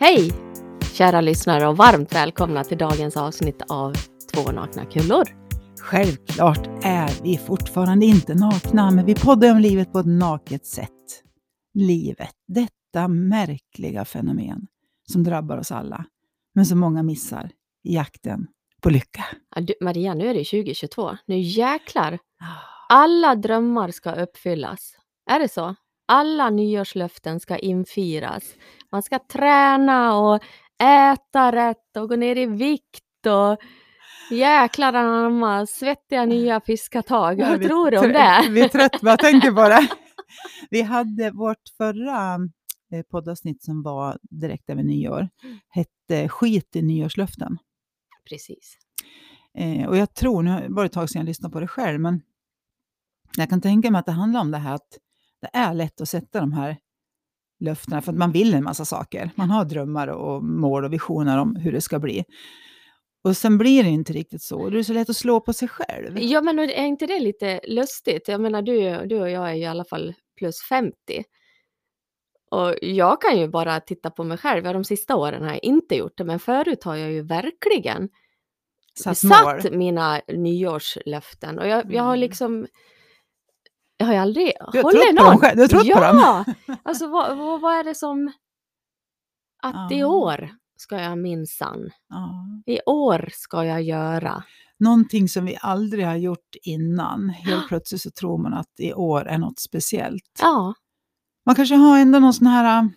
Hej kära lyssnare och varmt välkomna till dagens avsnitt av Två nakna kullor. Självklart är vi fortfarande inte nakna, men vi poddar om livet på ett naket sätt. Livet, detta märkliga fenomen som drabbar oss alla, men som många missar i jakten på lycka. Du, Maria, nu är det 2022. Nu jäklar! Alla drömmar ska uppfyllas. Är det så? Alla nyårslöften ska infrias. Man ska träna och äta rätt och gå ner i vikt och jäklar anamma svettiga nya fiskatag. Ja, Vad vi tror du om det? Vi är trött bara jag tänker på det. Vi hade vårt förra eh, poddavsnitt som var direkt över nyår, hette Skit i nyårslöften. Precis. Eh, och jag tror, nu var det ett tag sedan jag lyssnade på det själv, men jag kan tänka mig att det handlar om det här att det är lätt att sätta de här löftena, för att man vill en massa saker. Man har drömmar och mål och visioner om hur det ska bli. Och sen blir det inte riktigt så. Det är så lätt att slå på sig själv. Ja, men är inte det lite lustigt? Jag menar, du, du och jag är ju i alla fall plus 50. Och jag kan ju bara titta på mig själv. Ja, de sista åren har jag inte gjort det, men förut har jag ju verkligen Satt satt mina nyårslöften. Och jag, jag har Mm. liksom... Jag har ju aldrig Du har trott på dem någon. själv. Du har trott på dem. ja! Alltså vad, vad, vad är det som... Att i Ja. år ska jag minsann. Ja. I år ska jag göra. Någonting som vi aldrig har gjort innan. Helt plötsligt så tror man att i år är något speciellt. Ja. Man kanske har ändå någon sån här... äh,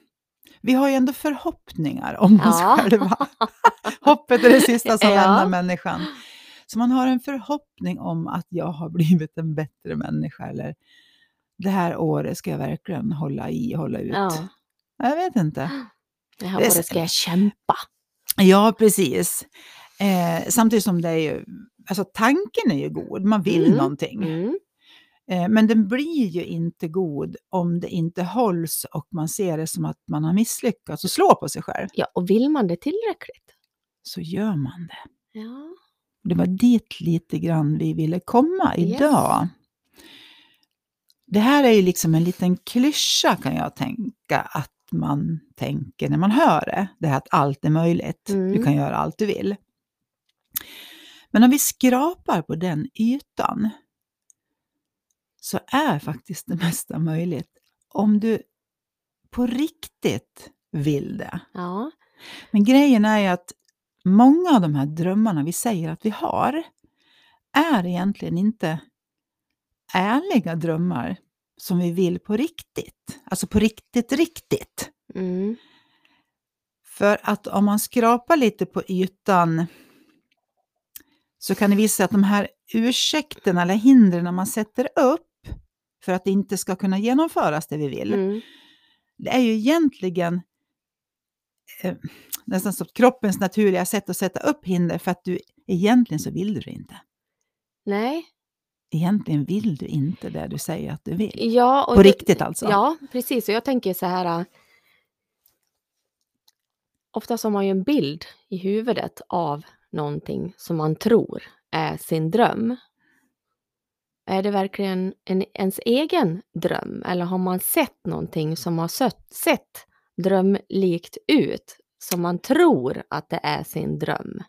Vi har ju ändå förhoppningar om oss Ja. själva. Hoppet är det sista som Ja. lämnar människan. Så man har en förhoppning om att jag har blivit en bättre människa. Eller det här året ska jag verkligen hålla i, hålla ut. ja. Jag vet inte. Det här året ska jag kämpa. Ja, precis. Eh, samtidigt som det är ju... Alltså tanken är ju god, man vill Mm. någonting. Mm. Eh, men den blir ju inte god om det inte hålls och man ser det som att man har misslyckats och slår på sig själv. Ja, och vill man det tillräckligt? Så gör man det. Ja. Det var dit lite grann vi ville komma Yes. idag. Det här är ju liksom en liten klyscha kan jag tänka att man tänker när man hör det. Det här att allt är möjligt. Mm. Du kan göra allt du vill. Men om vi skrapar på den ytan så är faktiskt det mesta möjligt. Om du på riktigt vill det. Ja. Men grejen är ju att många av de här drömmarna vi säger att vi har är egentligen inte ärliga drömmar som vi vill på riktigt. Alltså på riktigt, riktigt. Mm. För att om man skrapar lite på ytan så kan det visa sig att de här ursäkterna eller hindren man sätter upp för att det inte ska kunna genomföras det vi vill, Mm. det är ju egentligen eh, nästan som kroppens naturliga sätt att sätta upp hinder för att du egentligen så vill du det inte. Nej. Egentligen vill du inte det du säger att du vill. Ja, och På det- riktigt alltså? Ja, precis. Och jag tänker så här. äh, Ofta har man ju en bild i huvudet av någonting som man tror är sin dröm. Är det verkligen en, ens egen dröm? Eller har man sett någonting som har sett, sett drömlikt ut? Som man tror att det är sin dröm?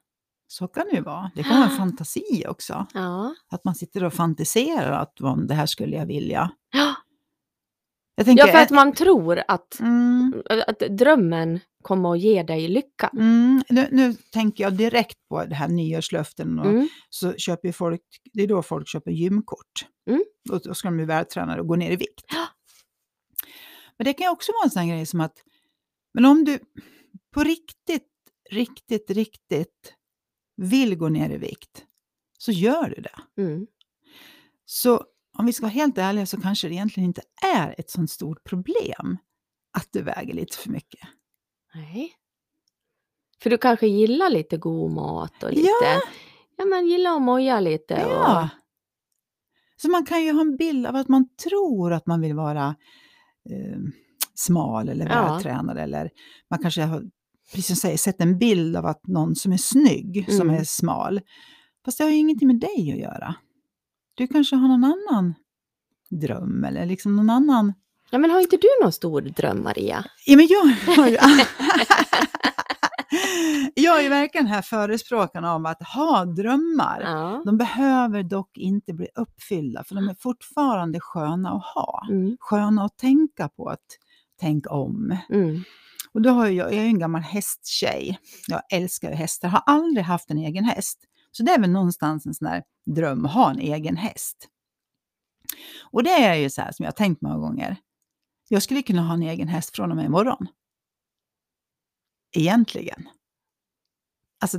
Så kan det ju vara. Det kan vara en fantasi också. Ja. Att man sitter och fantiserar att "Vad, det här skulle jag vilja. Ja, Jag tänker, för att man tror att, mm, att drömmen kommer att ge dig lycka. mm, nu, nu tänker jag direkt på det här nyårslöften. Och Mm. så köper folk, det är då folk köper gymkort. Mm. Och då ska de bli vältränade och gå ner i vikt. Ja. Men det kan ju också vara en sån här grej som att, men om du på riktigt, riktigt, riktigt vill gå ner i vikt, så gör du det. Mm. Så om vi ska vara helt ärliga så kanske det egentligen inte är ett sånt stort problem att du väger lite för mycket. Nej. För du kanske gillar lite god mat och lite, Ja. ja, men gillar att moja lite. Ja. Och, Så man kan ju ha en bild av att man tror att man vill vara eh, smal eller Ja. vältränad. Eller man kanske har, precis som säger, sett en bild av att någon som är snygg, som Mm. är smal. Fast det har ju ingenting med dig att göra. Du kanske har någon annan dröm eller liksom någon annan Ja, men har inte du någon stor dröm, Maria? Ja, men jag har ju... jag är ju verkligen här förespråkaren om att ha drömmar. Ja. De behöver dock inte bli uppfyllda, för de är fortfarande sköna att ha. Mm. Sköna att tänka på, att tänka om. Mm. Och då har jag, jag är ju en gammal hästtjej. Jag älskar ju hästar, har aldrig haft en egen häst. Så det är väl någonstans en sån där dröm ha en egen häst. Och det är ju så här som jag har tänkt många gånger. Jag skulle kunna ha en egen häst från och med imorgon. Egentligen. Alltså,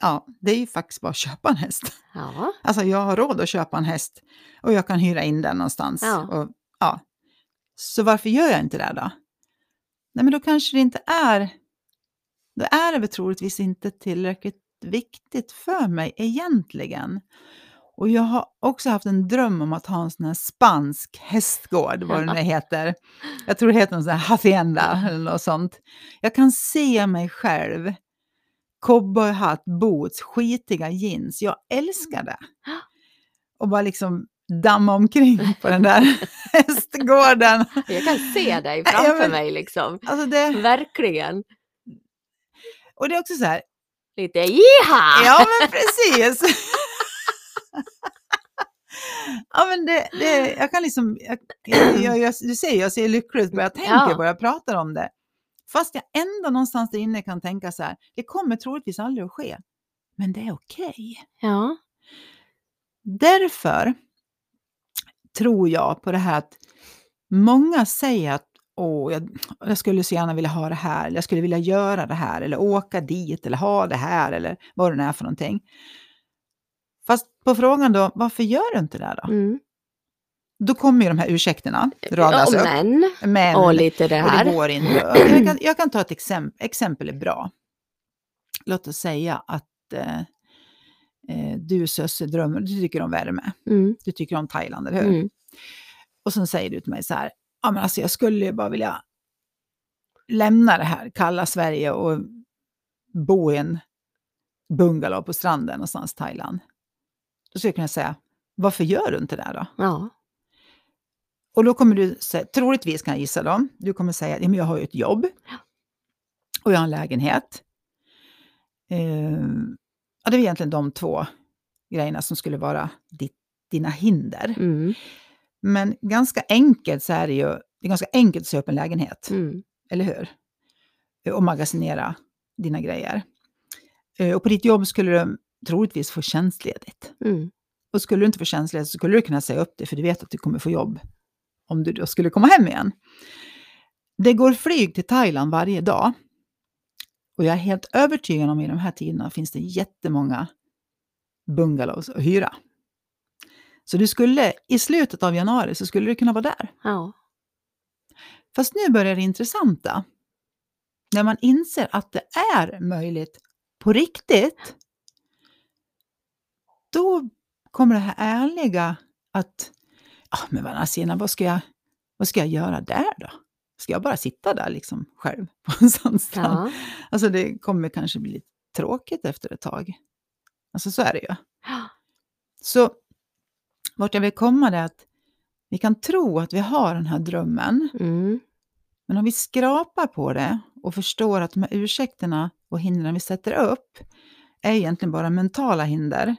ja, det är ju faktiskt bara att köpa en häst. Ja. Alltså jag har råd att köpa en häst och jag kan hyra in den någonstans. Ja. Och, ja. Så varför gör jag inte det då? Nej, men då kanske det inte är... Då är det väl troligtvis inte tillräckligt viktigt för mig egentligen. Och jag har också haft en dröm om att ha en sån här spansk hästgård, vad det nu heter. Jag tror det heter någon sån här hacienda eller något sånt. Jag kan se mig själv, cowboyhatt, boots, skitiga jeans. Jag älskar det. Och bara liksom damma omkring på den där hästgården. Jag kan se dig framför men- mig liksom. Alltså det, Verkligen. och det är också så här, Lite jiha! Ja, men precis. ja, men det, det, jag kan liksom, jag, jag, jag, du ser, jag ser lycklig ut bara jag tänker Ja. på jag pratar om det. Fast jag ändå någonstans där inne kan tänka så här, det kommer troligtvis aldrig att ske. Men det är okej. Ja. Därför tror jag på det här att många säger att Åh, jag, jag skulle så gärna vilja ha det här, eller jag skulle vilja göra det här, eller åka dit, eller ha det här, eller vad det nu är för någonting. Fast på frågan då, varför gör du inte det då? Mm. Då kommer ju de här ursäkterna radas Ja, upp. men, Men, och lite det och det här. går inte. Jag kan, jag kan ta ett exempel, exempel är bra. Låt oss säga att eh, eh, du Sösse drömmer, du tycker om värme. Mm. Du tycker om Thailand, eller hur? Mm. Och så säger du till mig så här, ja men alltså jag skulle ju bara vilja lämna det här kalla Sverige och bo i en bungalow på stranden någonstans i Thailand. Då skulle jag kunna säga, varför gör du inte det då? Ja. Och då kommer du, säga, troligtvis kan jag gissa då, du kommer säga, ja men jag har ju ett jobb och jag har en lägenhet. Eh, ja, det är egentligen de två grejerna som skulle vara ditt, dina hinder. Mm. Men ganska enkelt så är det ju, det är ganska enkelt att se upp en lägenhet, Mm. eller hur? Eh, Och magasinera dina grejer. Eh, Och på ditt jobb skulle du troligtvis få tjänstledigt. Mm. Och skulle du inte få tjänstledigt så skulle du kunna säga upp det, för du vet att du kommer få jobb om du då skulle komma hem igen. Det går flyg till Thailand varje dag. Och jag är helt övertygad om i de här tiderna finns det jättemånga bungalows att hyra. Så du skulle, i slutet av januari så skulle du kunna vara där. Ja. Fast nu börjar det intressanta. När man inser att det är möjligt på riktigt, då kommer det här ärliga att, ja men Vanna vad ska, jag, vad ska jag göra där då? Ska jag bara sitta där liksom själv på en sån strand? Ja. Alltså det kommer kanske bli lite tråkigt efter ett tag. Alltså så är det ju. Så vart jag vill komma det är att vi kan tro att vi har den här drömmen, Mm. men om vi skrapar på det och förstår att de här ursäkterna och hindren vi sätter upp är egentligen bara mentala hinder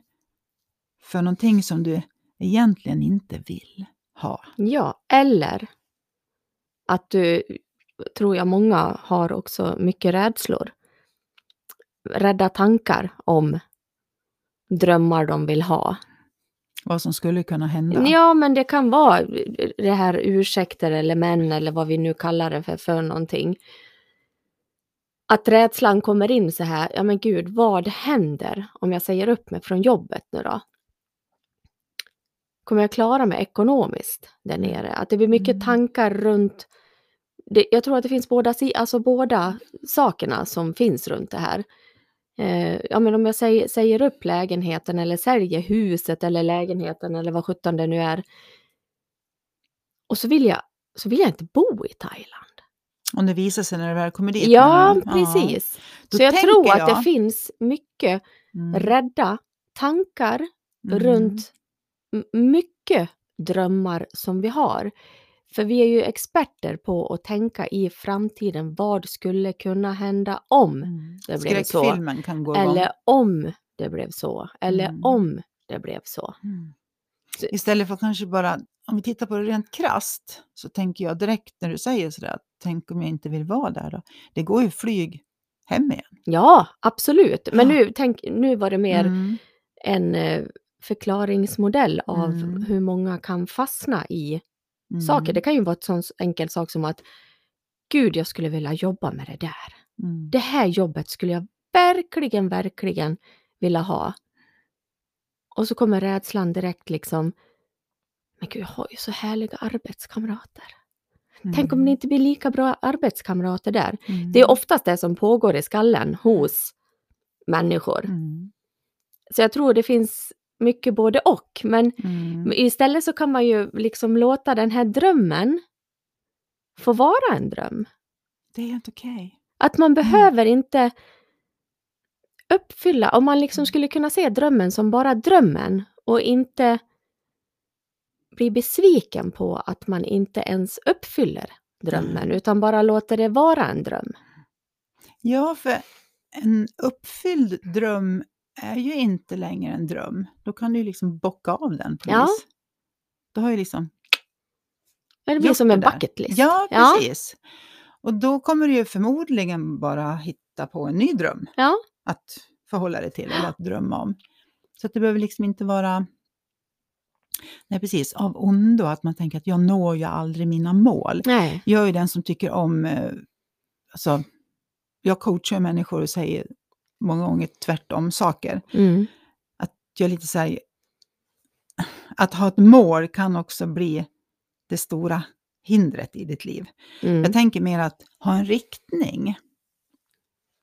för någonting som du egentligen inte vill ha. ja, eller att du, tror jag många har också mycket rädslor. Rädda tankar om drömmar de vill ha. Vad som skulle kunna hända. Ja, men det kan vara det här ursäkter eller män eller vad vi nu kallar det för, för någonting. Att rädslan kommer in så här, ja men gud, vad händer om jag säger upp mig från jobbet nu då? Kommer jag klara mig ekonomiskt där nere? Att det blir mycket Mm. tankar runt det, jag tror att det finns båda, alltså båda sakerna som finns runt det här. Eh, ja, men om jag säger, säger upp lägenheten eller säljer huset eller lägenheten eller vad sjutton det nu är. Och så vill jag, så vill jag inte bo i Thailand. Om det visar sig när du väl kommer dit. Ja, precis. Då Så jag tror att jag- det finns mycket Mm. rädda tankar Mm. runt mycket drömmar som vi har. För vi är ju experter på att tänka i framtiden. Vad skulle kunna hända om Mm. det blev så? Kan gå igång. Eller om det blev så. Eller Mm. om det blev så. Mm. Så- Istället för kanske bara, om vi tittar på det rent krasst, så tänker jag direkt när du säger sådär, tänk om jag inte vill vara där då. Det går ju flyg hem igen. Ja, absolut. Men Ja. nu, tänk, nu var det mer Mm. en eh, förklaringsmodell av Mm. hur många kan fastna i Mm. saker. Det kan ju vara en sån enkel sak som att Gud, jag skulle vilja jobba med det där. Mm. Det här jobbet skulle jag verkligen, verkligen vilja ha. Och så kommer rädslan direkt liksom. Men gud, jag har ju så härliga arbetskamrater. Tänk om Mm. det inte blir lika bra arbetskamrater där. Mm. Det är oftast det som pågår i skallen hos människor. Mm. Så jag tror det finns mycket både och. Men Mm. istället så kan man ju liksom låta den här drömmen få vara en dröm. Det är helt okej. Att man behöver inte uppfylla, om man liksom skulle kunna se drömmen som bara drömmen och inte bli besviken på att man inte ens uppfyller drömmen utan bara låter det vara en dröm. Ja, för en uppfylld dröm är ju inte längre en dröm. Då kan du ju liksom bocka av den på Ja. vis. Då har ju liksom Det blir som en bucket list. Ja, Ja. precis. Och då kommer du ju förmodligen bara hitta på en ny dröm Ja. att förhålla dig till eller att drömma om. Så att det behöver liksom inte vara Nej, precis, av ondo, att man tänker att jag når ju aldrig mina mål. Nej. Jag är ju den som tycker om, eh, alltså, jag coachar människor och säger många gånger tvärtom saker. Mm. Att jag lite så här, att ha ett mål kan också bli det stora hindret i ditt liv. Mm. Jag tänker mer att ha en riktning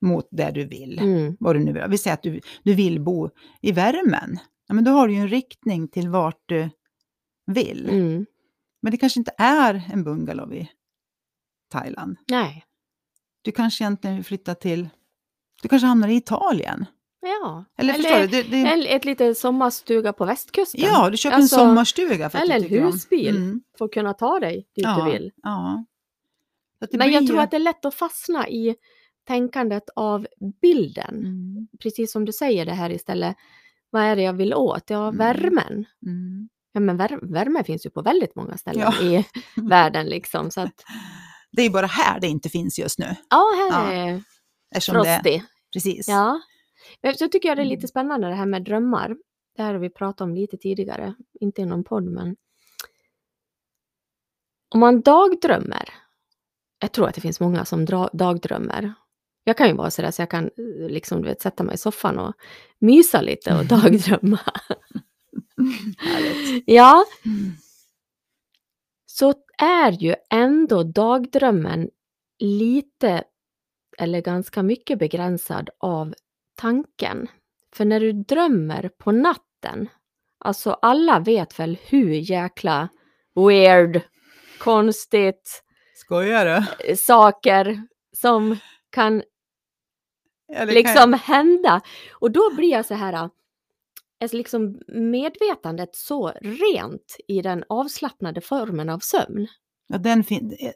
mot det du vill. Mm. Vad du nu vill. Vi säger att du, du vill bo i värmen. Ja, men då har du ju en riktning till vart du vill. Mm. Men det kanske inte är en bungalow i Thailand. Nej. Du kanske egentligen vill flytta till... Du kanske hamnar i Italien. Ja. Eller, förstår du? Det, det, eller ett litet sommarstuga på västkusten. ja, du köper Alltså, en sommarstuga. För att eller en husbil. Mm, För att kunna ta dig dit Ja. du vill. ja. Men jag blir tror ju- att det är lätt att fastna i tänkandet av bilden. Mm, Precis som du säger det här istället. Vad är det jag vill åt? Ja, Mm. värmen. mm. Ja, men vär, värme finns ju på väldigt många ställen Ja. i världen liksom. Så att, Det är bara här det inte finns just nu. ja, här Ja, är Eftersom det, frosty. precis. Ja. Så tycker jag det är lite Mm. spännande det här med drömmar. Det här har vi pratat om lite tidigare, inte i någon podd men. Om man dagdrömmer. Jag tror att det finns många som dra, dagdrömmer. Jag kan ju vara sådär så jag kan eh, liksom, du vet, sätta mig i soffan och mysa lite och dagdrömma. Ja, Mm. så är ju ändå dagdrömmen lite eller ganska mycket begränsad av tanken. För när du drömmer på natten, alltså alla vet väl hur jäkla weird, konstigt, Skojar du? eh, saker som kan Ja, det kan liksom hända. Och då blir jag så här, eh, alltså liksom medvetandet så rent i den avslappnade formen av sömn. Ja, den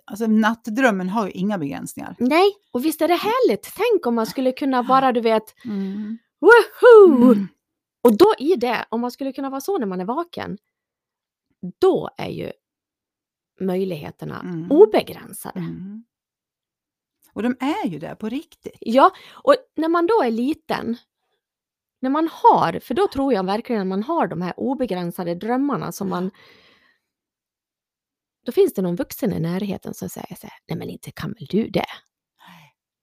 alltså, nattdrömmen har ju inga begränsningar. Nej, och visst är det härligt? Tänk om man skulle kunna bara, du vet, Mm. woho! Mm. Och då i det, om man skulle kunna vara så när man är vaken, då är ju möjligheterna Mm. obegränsade. Mm. Och de är ju där på riktigt. Ja, och när man då är liten, när man har, för då tror jag verkligen att man har de här obegränsade drömmarna som man... Då finns det någon vuxen i närheten som säger så här, nej men inte kan väl du det?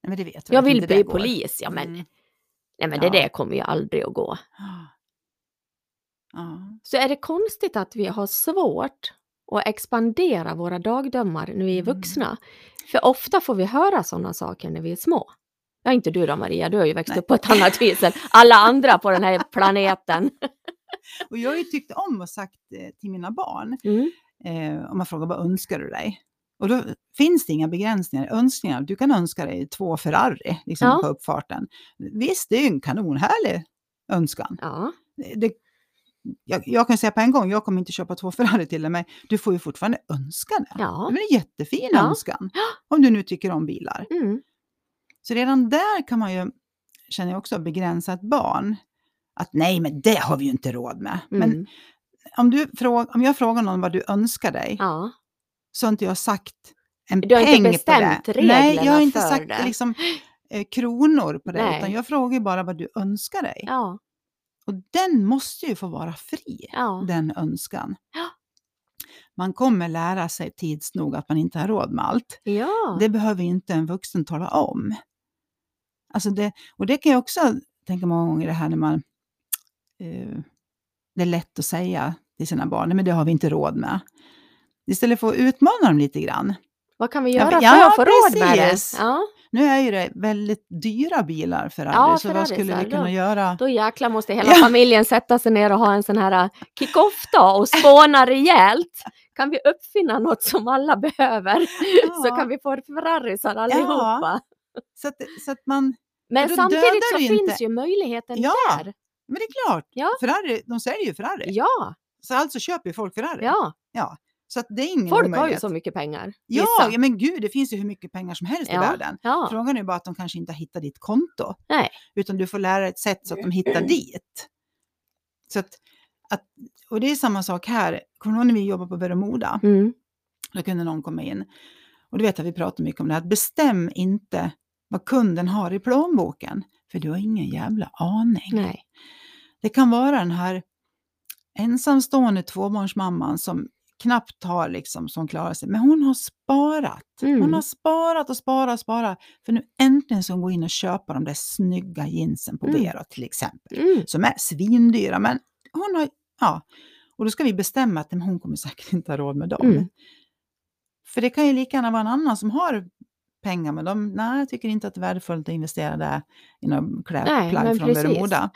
Nej, men det vet Jag att vill bli polis, ja men, Mm. nej men Ja. det där kommer ju aldrig att gå. Ja. Så är det konstigt att vi har svårt att expandera våra dagdrömmar när vi är Mm. vuxna. För ofta får vi höra sådana saker när vi är små. Ja, inte du då Maria, du har ju växt Nej. upp på ett annat vis än alla andra på den här planeten. Och jag har ju tyckt om och sagt eh, till mina barn, Mm. Eh, om man frågar vad önskar du dig? Och då finns det inga begränsningar, önskningar. Du kan önska dig två Ferrari liksom, Ja. på uppfarten. Visst, det är ju en kanonhärlig önskan. Ja, Det, jag, jag kan säga på en gång, jag kommer inte köpa två Ferrari till dig, men du får ju fortfarande önska det. Ja. Det är en jättefin Ja. önskan, om du nu tycker om bilar. Mm. Så redan där kan man ju, känner jag också, begränsa ett barn. Att nej, men det har vi ju inte råd med. Men Mm. Om, du fråg, om jag frågar någon vad du önskar dig, Ja. så har inte jag sagt en Du har inte peng på bestämt det. Nej, jag har inte sagt det. liksom, eh, kronor på det, Nej. utan jag frågar bara vad du önskar dig. Ja. Och den måste ju få vara fri, Ja. den önskan. Ja. Man kommer lära sig tids nog att man inte har råd med allt. Ja. Det behöver inte en vuxen tala om. Alltså det, och det kan jag också tänka många gånger det här när man... Eh, det är lätt att säga till sina barn, men det har vi inte råd med. Istället för att utmana dem lite grann. Vad kan vi Ja, göra ja, för att få råd med det? Ja. Nu är ju det väldigt dyra bilar Ferrari, Ja, så vad skulle vi kunna då- göra? Då jäklar måste hela Ja. familjen sätta sig ner och ha en sån här äh, kick-off då och spåna rejält. Kan vi uppfinna något som alla behöver så Ja. kan vi få Ferrarisar allihopa. Så att, så att man... Men samtidigt så finns inte- ju möjligheten Ja. där. Men det är klart, Ja. Ferrari, de säljer ju Ferrari. Ja, Så alltså köper ju folk Ferrari. ja. Så att det är ingen Folk har ju omöjlighet. så mycket pengar. Ja, ja, men gud, det finns ju hur mycket pengar som helst i Ja. världen. ja. Frågan är bara att de kanske inte har hittat ditt konto. Nej. Utan du får lära dig ett sätt så att de hittar dit. Så att, att, och det är samma sak här. Kommer du ihåg när vi jobbade på Veremoda? Mm. Då kunde någon komma in. Och du vet att vi pratar mycket om det här. Att bestäm inte vad kunden har i plånboken. För du har ingen jävla aning. Nej. Det kan vara den här ensamstående tvåbarnsmamman som knappt har liksom, som klarar sig. Men hon har sparat. Hon Mm. har sparat och sparat och sparat. För nu äntligen ska hon gå in och köpa de där snygga jeansen på Mm. Vera till exempel. Mm. Som är svindyra. Men hon har, ja. Och då ska vi bestämma att men hon kommer säkert inte ha råd med dem. Mm. För det kan ju lika gärna vara en annan som har pengar, men de, nej, tycker inte att det är värdefullt att investera där i några klädplagg från precis. Veremoda.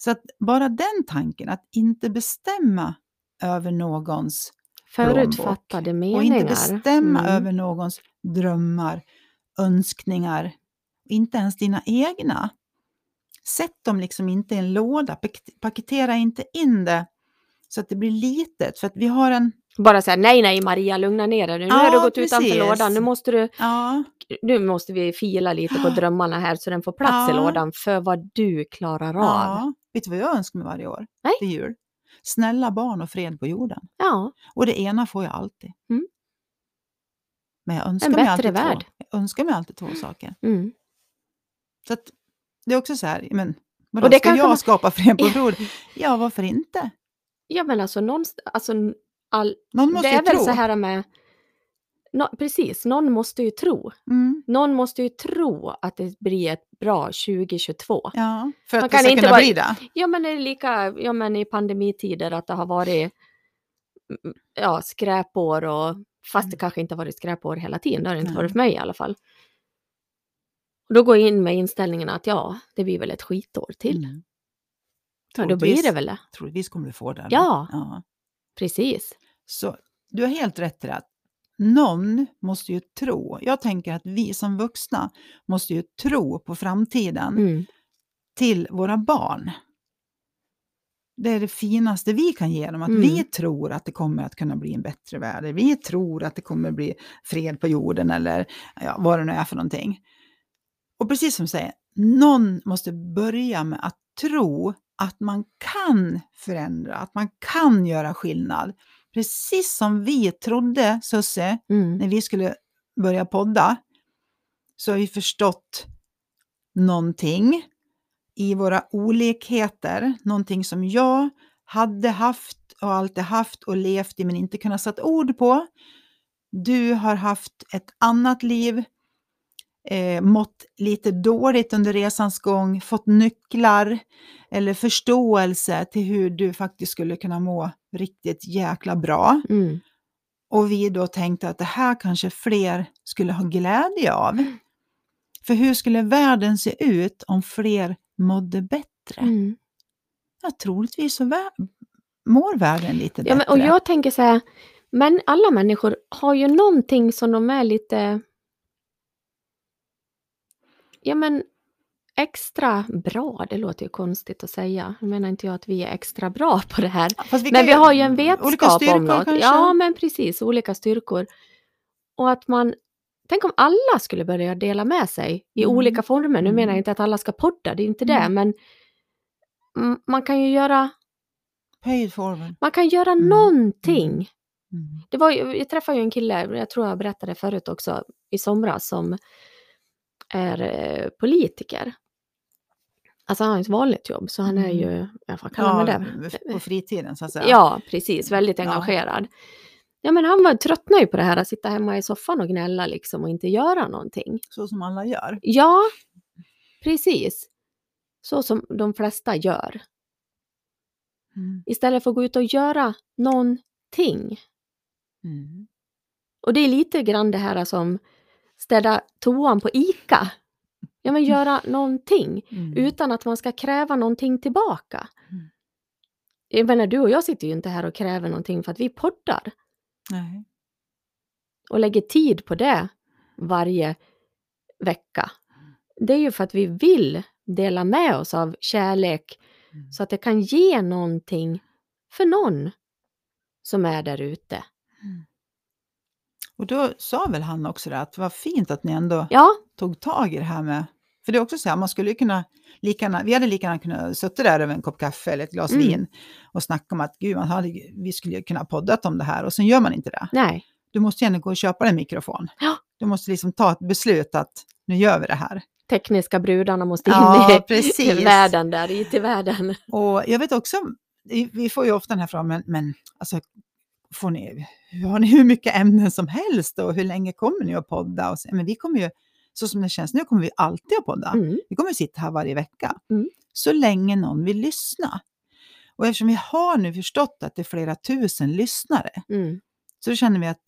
Så att bara den tanken, att inte bestämma över någons Förutfattade och meningar. inte bestämma Mm. över någons drömmar, önskningar, inte ens dina egna. Sätt dem liksom inte i en låda, pak- paketera inte in det så att det blir litet. För att vi har en, Bara säga nej, nej Maria, lugna ner dig nu. Nu Ja, har du gått utanför precis. lådan. Nu måste, du, ja, nu måste vi fila lite på drömmarna här så den får plats i Ja. lådan för vad du klarar av. Vet du vad jag önskar mig varje år? Nej. Till jul? Snälla barn och fred på jorden. Ja, Och det ena får jag alltid. Mm. Men jag önskar, En mig alltid värld. två, jag önskar mig alltid två saker. mm. Så att det är också så här, men vadå, Och det ska jag man- skapa fred på jorden? Ja, varför inte? ja men alltså, någonstans, alltså all, Någon måste det är ju väl tro. så här med... Nå, precis, någon måste ju tro. Mm, Någon måste ju tro att det blir ett bra 2022. ja, för Man att kan det ska inte kunna bli det. Ja men det är lika ja, men i pandemitider att det har varit mm, ja, skräpår och fast det kanske inte har varit skräpår hela tiden, det har det inte Nej. varit för mig i alla fall. Och då går jag in med inställningen att ja, det blir väl ett skitår till. Mm. Ja, då blir det väl det. Troligtvis kommer du få det. Ja. ja. Precis. Så du har helt rätt i det. att Någon måste ju tro. Jag tänker att vi som vuxna måste ju tro på framtiden Mm. till våra barn. Det är det finaste vi kan ge dem, att Mm. vi tror att det kommer att kunna bli en bättre värld. Vi tror att det kommer bli fred på jorden eller ja, vad det nu är för någonting. Och precis som du säger, någon måste börja med att tro att man kan förändra, att man kan göra skillnad. Precis som vi trodde, Susse, Mm. när vi skulle börja podda, så har vi förstått någonting i våra olikheter, någonting som jag hade haft och alltid haft och levt i men inte kunnat sätta ord på. Du har haft ett annat liv, eh, mått lite dåligt under resans gång, fått nycklar eller förståelse till hur du faktiskt skulle kunna må riktigt jäkla bra. Mm. Och vi då tänkte att det här kanske fler skulle ha glädje av. För hur skulle världen se ut om fler mådde bättre? Mm. Ja, troligtvis så mår världen lite Ja, bättre. men, och jag tänker så här, men alla människor har ju någonting som de är lite... Ja men, extra bra, det låter ju konstigt att säga. Nu menar inte jag att vi är extra bra på det här. Fast Men vi har ju en olika vetskap styrkor om något. kanske? Ja, men precis. Olika styrkor. Och att man... Tänk om alla skulle börja dela med sig i Mm. olika former. Nu menar Mm. jag inte att alla ska podda, det är inte det. Mm. Men mm, man kan ju göra, forward. man kan göra Mm. någonting. Mm. Det var, jag träffade ju en kille, jag tror jag berättade förut också, i somras som är eh, politiker. Alltså han har ett vanligt jobb, så han är Mm. ju, ja, vad kallar man det? på fritiden så att säga. Ja, precis. Väldigt Ja. engagerad. Ja, men han var, tröttnade ju på det här att sitta hemma i soffan och gnälla liksom och inte göra någonting. Så som alla gör. Ja, precis. Så som de flesta gör. Mm. Istället för att gå ut och göra någonting. Mm. Och det är lite grann det här som städa toan på ICA. Ja, men göra någonting Mm. utan att man ska kräva någonting tillbaka. Mm. Jag menar, du och jag sitter ju inte här och kräver någonting för att vi poddar. Nej. och lägger tid på det varje vecka. Det är ju för att vi vill dela med oss av kärlek Mm. så att det kan ge någonting för någon som är där ute. Och då sa väl han också det, att det var fint att ni ändå Ja, tog tag i det här med... För det är också så här, man skulle ju kunna... Lika vi hade lika gärna kunnat sitta där över en kopp kaffe eller ett glas Mm. vin och snacka om att gud, man hade, vi skulle ju kunna poddat om det här och sen gör man inte det. nej, Du måste gärna gå och köpa en mikrofon. Ja. Du måste liksom ta ett beslut att nu gör vi det här. tekniska brudarna måste in Ja, i världen där, IT-världen. Och jag vet också, vi får ju ofta den här frågan, men, men alltså, får ni, har ni hur mycket ämnen som helst och hur länge kommer ni att podda? Och så, men vi kommer ju, så som det känns nu, kommer vi alltid att podda. Mm, Vi kommer att sitta här varje vecka. Mm. Så länge någon vill lyssna. Och eftersom vi har nu förstått att det är flera tusen lyssnare, mm, så känner vi att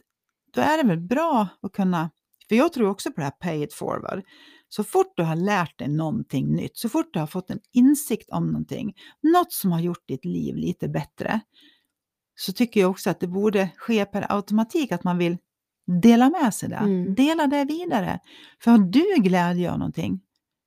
då är det väl bra att kunna, för jag tror också på det här pay it forward. Så fort du har lärt dig någonting nytt, så fort du har fått en insikt om någonting, något som har gjort ditt liv lite bättre, så tycker jag också att det borde ske per automatik att man vill dela med sig det. Mm. Dela det vidare. För har du glädje av någonting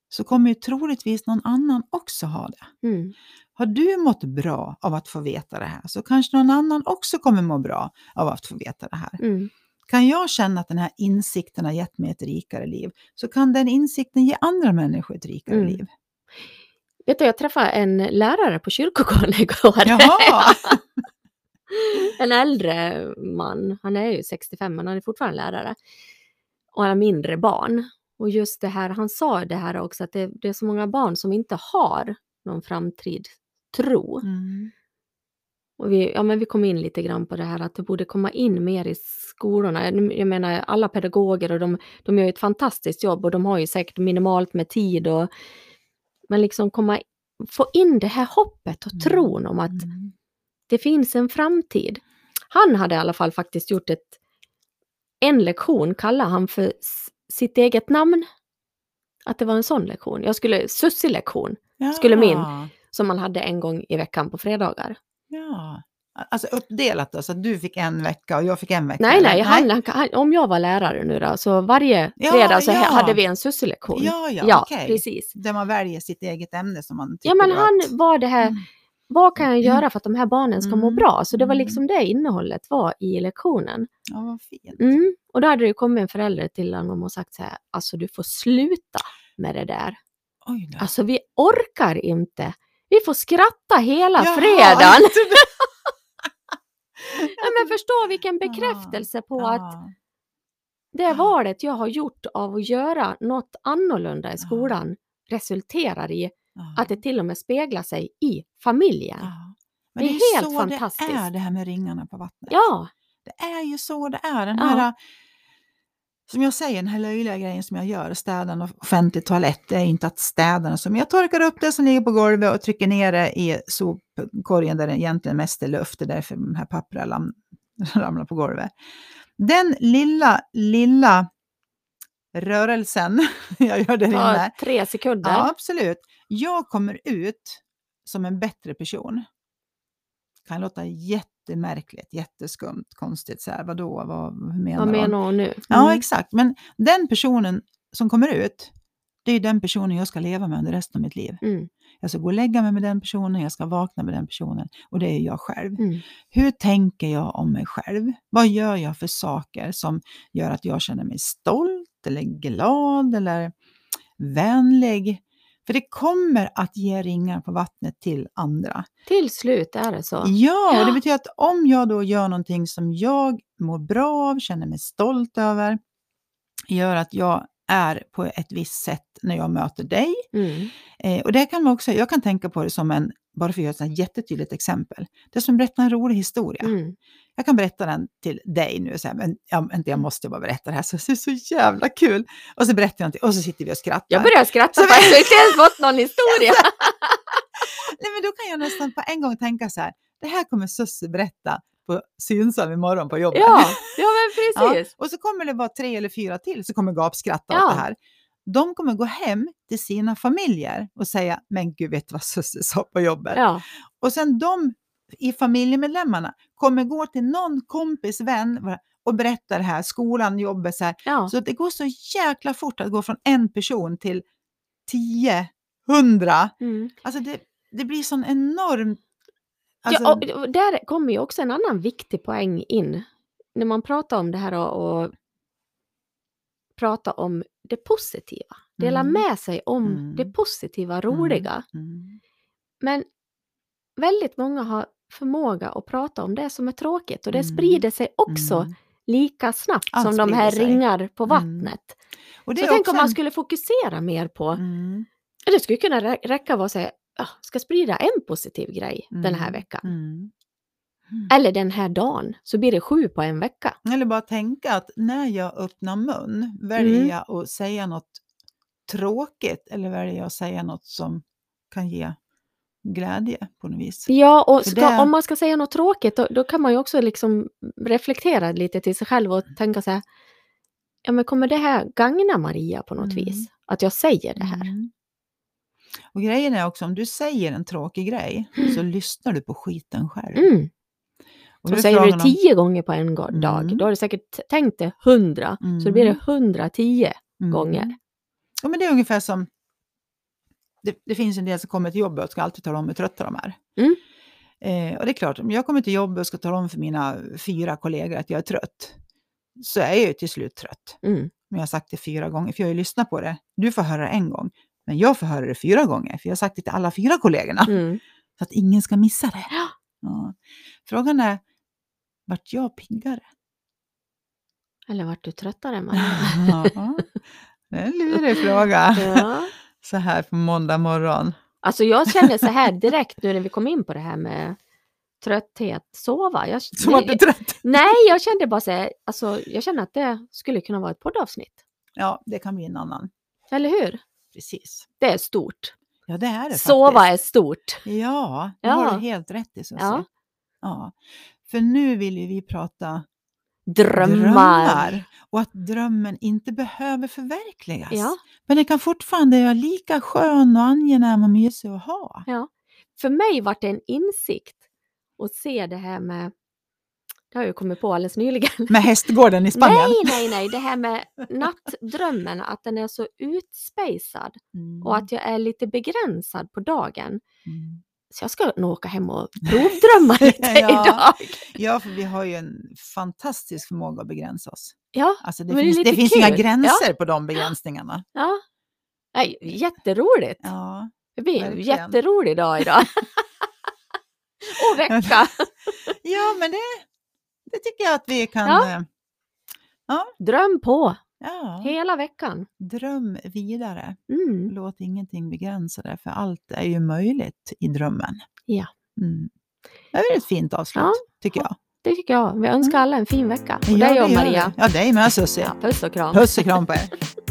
så kommer ju troligtvis någon annan också ha det. mm, Har du mått bra av att få veta det här så kanske någon annan också kommer må bra av att få veta det här. mm. Kan jag känna att den här insikten har gett mig ett rikare liv så kan den insikten ge andra människor ett rikare Mm. liv. Vet du, jag träffade en lärare på kyrkogården igår. Jaha! en äldre man, han är ju 65 men han är fortfarande lärare. Och han har mindre barn. Och just det här, han sa det här också, att det, det är så många barn som inte har någon framtid tro. Mm. Och vi, ja, men vi kom in lite grann på det här att det borde komma in mer i skolorna. Jag menar alla pedagoger och de, de gör ett fantastiskt jobb och de har ju säkert minimalt med tid. Och, men liksom komma, få in det här hoppet och Mm. tron om att Mm. Det finns en framtid. Han hade i alla fall faktiskt gjort ett, en lektion, kallade han för sitt eget namn. Att det var en sån lektion. Jag skulle, Sussi-lektion, Skulle min. Ja. som man hade en gång i veckan på fredagar. Ja. Alltså uppdelat då, så att du fick en vecka och jag fick en vecka? Nej, eller? nej, han, han, om jag var lärare nu då, så varje Ja, fredag så ja. hade vi en Sussi-lektion. Ja, ja, ja okej. precis. Där man väljer sitt eget ämne som man tycker Ja, men han att... var det här, Mm. Vad kan jag göra för att de här barnen ska må Mm, bra? Så det var mm. liksom det innehållet var i lektionen. Ja, vad fint. Mm. Och då hade det kommit en förälder till honom och sagt så här, alltså du får sluta med det där. Oj då. Alltså vi orkar inte. Vi får skratta hela Jaha, fredagen. det. Ja, men förstå vilken bekräftelse på att Ja. det Ja. valet jag har gjort av att göra något annorlunda i skolan resulterar i Ja. att det till och med speglar sig i familjen. Ja. Men Det det är är, helt så fantastiskt. det är det här med ringarna på vattnet. Ja, Det är ju så det är. Den Ja. här, som jag säger, den här löjliga grejen som jag gör, städa en offentlig toalett, det är inte att städa den. som Jag torkar upp det som ligger på golvet och trycker ner det i sopkorgen där det egentligen mest är luft. Det är därför de här papperna lam- ramlar på golvet. Den lilla, lilla rörelsen jag gör där inne. tre sekunder. Ja, absolut. Jag kommer ut som en bättre person. kan låta jättemärkligt, jätteskumt, konstigt. Så här, vadå, vad hur menar Vad menar hon nu? Ja, Mm. exakt. Men den personen som kommer ut det är den personen jag ska leva med under resten av mitt liv. Mm. Jag ska gå och lägga mig med den personen, jag ska vakna med den personen och det är jag själv. Mm. Hur tänker jag om mig själv? Vad gör jag för saker som gör att jag känner mig stolt eller glad eller vänlig? För det kommer att ge ringar på vattnet till andra. Till slut är det så. Ja, och det betyder att om jag då gör någonting som jag mår bra av, känner mig stolt över, gör att jag är på ett visst sätt när jag möter dig. Mm. Eh, och det kan man också, jag kan tänka på det som en, bara för att göra ett jättetydligt exempel, det är som att berätta en rolig historia. Mm. Jag kan berätta den till dig nu, så här, men jag, inte, jag måste bara berätta det här, så det är så jävla kul. Och så berättar jag någonting och så sitter vi och skrattar. Jag börjar skratta Så för jag har inte ens fått någon historia. Nej, men då kan jag nästan på en gång tänka så här, det här kommer Sussie berätta på Synsam imorgon på jobbet. Ja, ja men Ja, precis. och så kommer det vara tre eller fyra till som kommer gapskratta Ja. åt det här. De kommer gå hem till sina familjer och säga, men gud vet vad Sussie sa på jobbet? Ja. Och sen de i familjemedlemmarna kommer gå till någon kompis vän och berätta det här, skolan, jobbet, så här. Ja. Så det går så jäkla fort att gå från en person till tio, hundra. Mm. Alltså det, det blir sån enorm... Alltså, ja, och där kommer ju också en annan viktig poäng in. När man pratar om det här och, och prata om det positiva. Dela Mm. med sig om Mm. det positiva, roliga. mm, Men väldigt många har förmåga att prata om det som är tråkigt och det Mm. sprider sig också mm. lika snabbt Allt som de här sig. ringar på Mm. vattnet. Och det Så tänk om man en- skulle fokusera mer på, Mm, det skulle kunna rä- räcka att säga, ja, ska sprida en positiv grej den här mm, veckan. Mm. Eller den här dagen, så blir det sju på en vecka. Eller bara tänka att när jag öppnar mun, väljer Mm. jag att säga något tråkigt eller väljer jag att säga något som kan ge glädje på något vis? Ja, och ska, det- om man ska säga något tråkigt, då, då kan man ju också liksom reflektera lite till sig själv och tänka så här, ja men kommer det här gagna Maria på något Mm. vis? Att jag säger det här? Mm. Och grejen är också, om du säger en tråkig grej så lyssnar du på skiten själv. Mm. Och säger du om- tio gånger på en dag, Mm. då har du säkert tänkt det hundra, så då blir det Mm. hundratio Mm. gånger. Ja, men det är ungefär som, det, det finns en del som kommer till jobbet och ska alltid tala om hur trötta de är. Mm. Eh, och det är klart, om jag kommer till jobbet och ska tala om för mina fyra kollegor att jag är trött, så är jag ju till slut trött. Mm. Men jag har sagt det fyra gånger, för jag har ju lyssnat på det. Du får höra det en gång, men jag får höra det fyra gånger, för jag har sagt det till alla fyra kollegorna. Mm. Så att ingen ska missa det. Ja. Frågan är, vart jag piggare? Eller vart du tröttare Maria? ja, det är en lurig fråga. ja. Så här på måndag morgon. Alltså jag känner så här direkt nu när vi kom in på det här med trötthet, sova. Jag, Som att du är trött. Nej, jag kände bara så här, alltså jag känner att det skulle kunna vara ett poddavsnitt. Ja, det kan bli en annan. Eller hur? Precis. Det är stort. Ja, det är det Sova faktiskt. är stort. Ja, det Ja. har du helt rätt i Susie. Ja. ja. För nu vill ju vi prata Drömmar. Och att drömmen inte behöver förverkligas. Ja. Men den kan fortfarande vara lika skön och angenäm och mysig att ha. För mig var det en insikt att se det här med, det har jag kommit på alldeles nyligen. Med hästgården i Spanien. Nej, nej, nej, det här med nattdrömmen, att den är så utspejsad Mm. och att jag är lite begränsad på dagen. Mm. Så jag ska nog åka hem och provdrömma lite Ja. idag. Ja, för vi har ju en fantastisk förmåga att begränsa oss. Ja, Alltså det Men det finns, det lite finns inga gränser på de begränsningarna. ja. Nej, jätteroligt. Ja. Det blir en verkligen. jätterolig dag idag. och vecka. ja, men det, det tycker jag att vi kan... Ja. eh, Dröm på ja. hela veckan. Dröm vidare. Mm. Låt ingenting begränsa dig, för allt är ju möjligt i drömmen. Ja. Mm. Det är ett fint avslut, Ja. tycker jag. Det tycker jag. Vi önskar alla en fin vecka. Och Ja, dig och Maria. Ja, dig med Susie. Ja, puss och kram. Puss och kram på er.